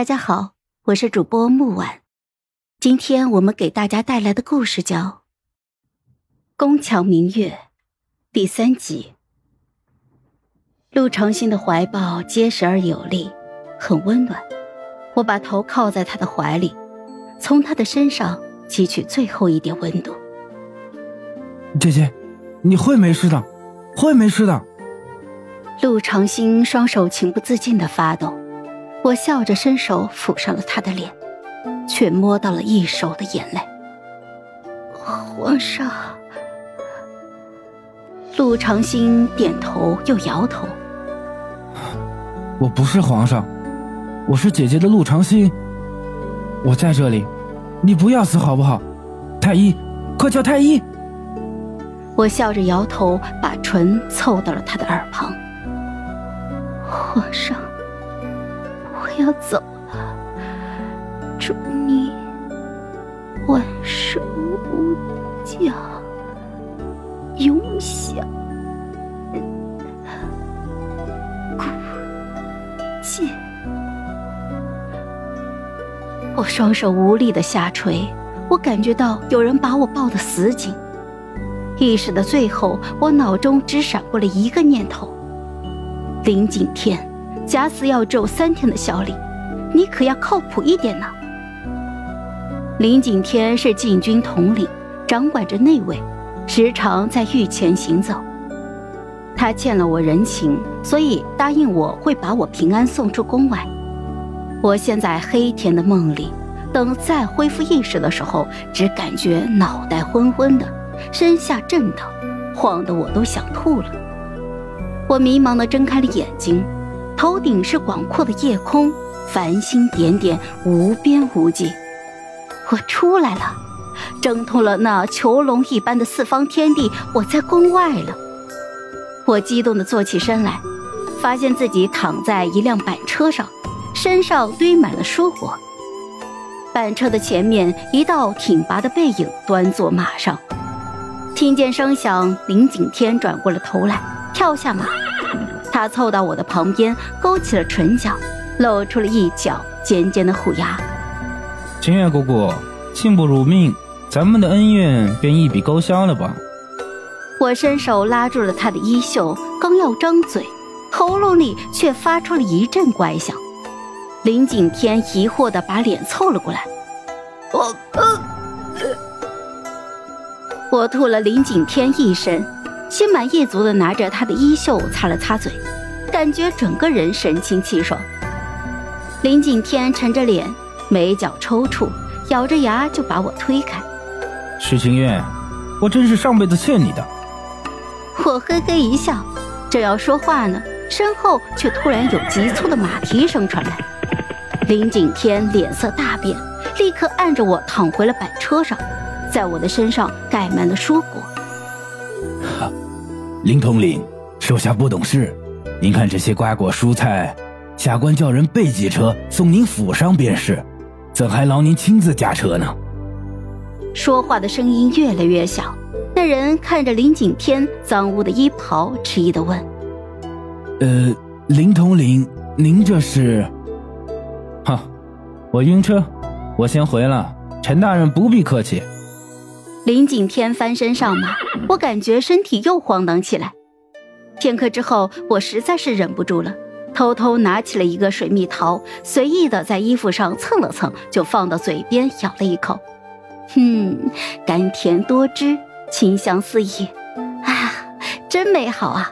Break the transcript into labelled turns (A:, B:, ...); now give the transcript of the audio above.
A: 大家好，我是主播木婉，今天我们给大家带来的故事叫《宫墙明月》第三集。陆长兴的怀抱结实而有力，很温暖。我把头靠在他的怀里，从他的身上汲取最后一点温度。
B: 姐姐，你会没事的，会没事的。
A: 陆长兴双手情不自禁的发抖。我笑着伸手抚上了他的脸，却摸到了一手的眼泪。皇上，陆长兴点头又摇头。
B: 我不是皇上，我是姐姐的陆长兴。我在这里，你不要死好不好？太医，快叫太医！
A: 我笑着摇头，把唇凑到了他的耳旁。皇上。要走了，祝你万寿无疆，永享孤剑。我双手无力的下垂，我感觉到有人把我抱得死紧。意识的最后，我脑中只闪过了一个念头：林景天。假死要咒三天的效力，你可要靠谱一点呢。林景天是禁军统领，掌管着内卫，时常在御前行走。他欠了我人情，所以答应我会把我平安送出宫外。我现在黑天的梦里，等再恢复意识的时候，只感觉脑袋昏昏的，身下震疼，晃得我都想吐了。我迷茫的睁开了眼睛。头顶是广阔的夜空，繁星点点，无边无际。我出来了，挣脱了那囚笼一般的四方天地，我在宫外了。我激动地坐起身来，发现自己躺在一辆板车上，身上堆满了蔬果。板车的前面，一道挺拔的背影端坐马上。听见声响，林景天转过了头来，跳下马。他凑到我的旁边，勾起了唇角，露出了一角尖尖的虎牙。
B: 清月姑姑，幸不辱命，咱们的恩怨便一笔勾销了吧？
A: 我伸手拉住了他的衣袖，刚要张嘴，喉咙里却发出了一阵怪响。林景天疑惑的把脸凑了过来。我，呃我吐了林景天一身。心满意足地拿着他的衣袖擦了擦嘴，感觉整个人神清气爽。林景天沉着脸，眉角抽搐，咬着牙就把我推开。
B: 石清月，我真是上辈子欠你的。
A: 我嘿嘿一笑，正要说话呢，身后却突然有急促的马蹄声传来。林景天脸色大变，立刻按着我躺回了板车上，在我的身上盖满了蔬果。
B: 林统领，手下不懂事。您看这些瓜果蔬菜，下官叫人备几车送您府上便是，怎还劳您亲自驾车呢？
A: 说话的声音越来越小。那人看着林景天脏污的衣袍，迟疑的问：“
B: 呃，林统领，您这是？”“哈，我晕车，我先回了。陈大人不必客气。”
A: 林景天翻身上马，我感觉身体又晃荡起来。片刻之后，我实在是忍不住了，偷偷拿起了一个水蜜桃，随意的在衣服上蹭了蹭，就放到嘴边咬了一口。嗯，甘甜多汁，清香四溢，啊，真美好啊！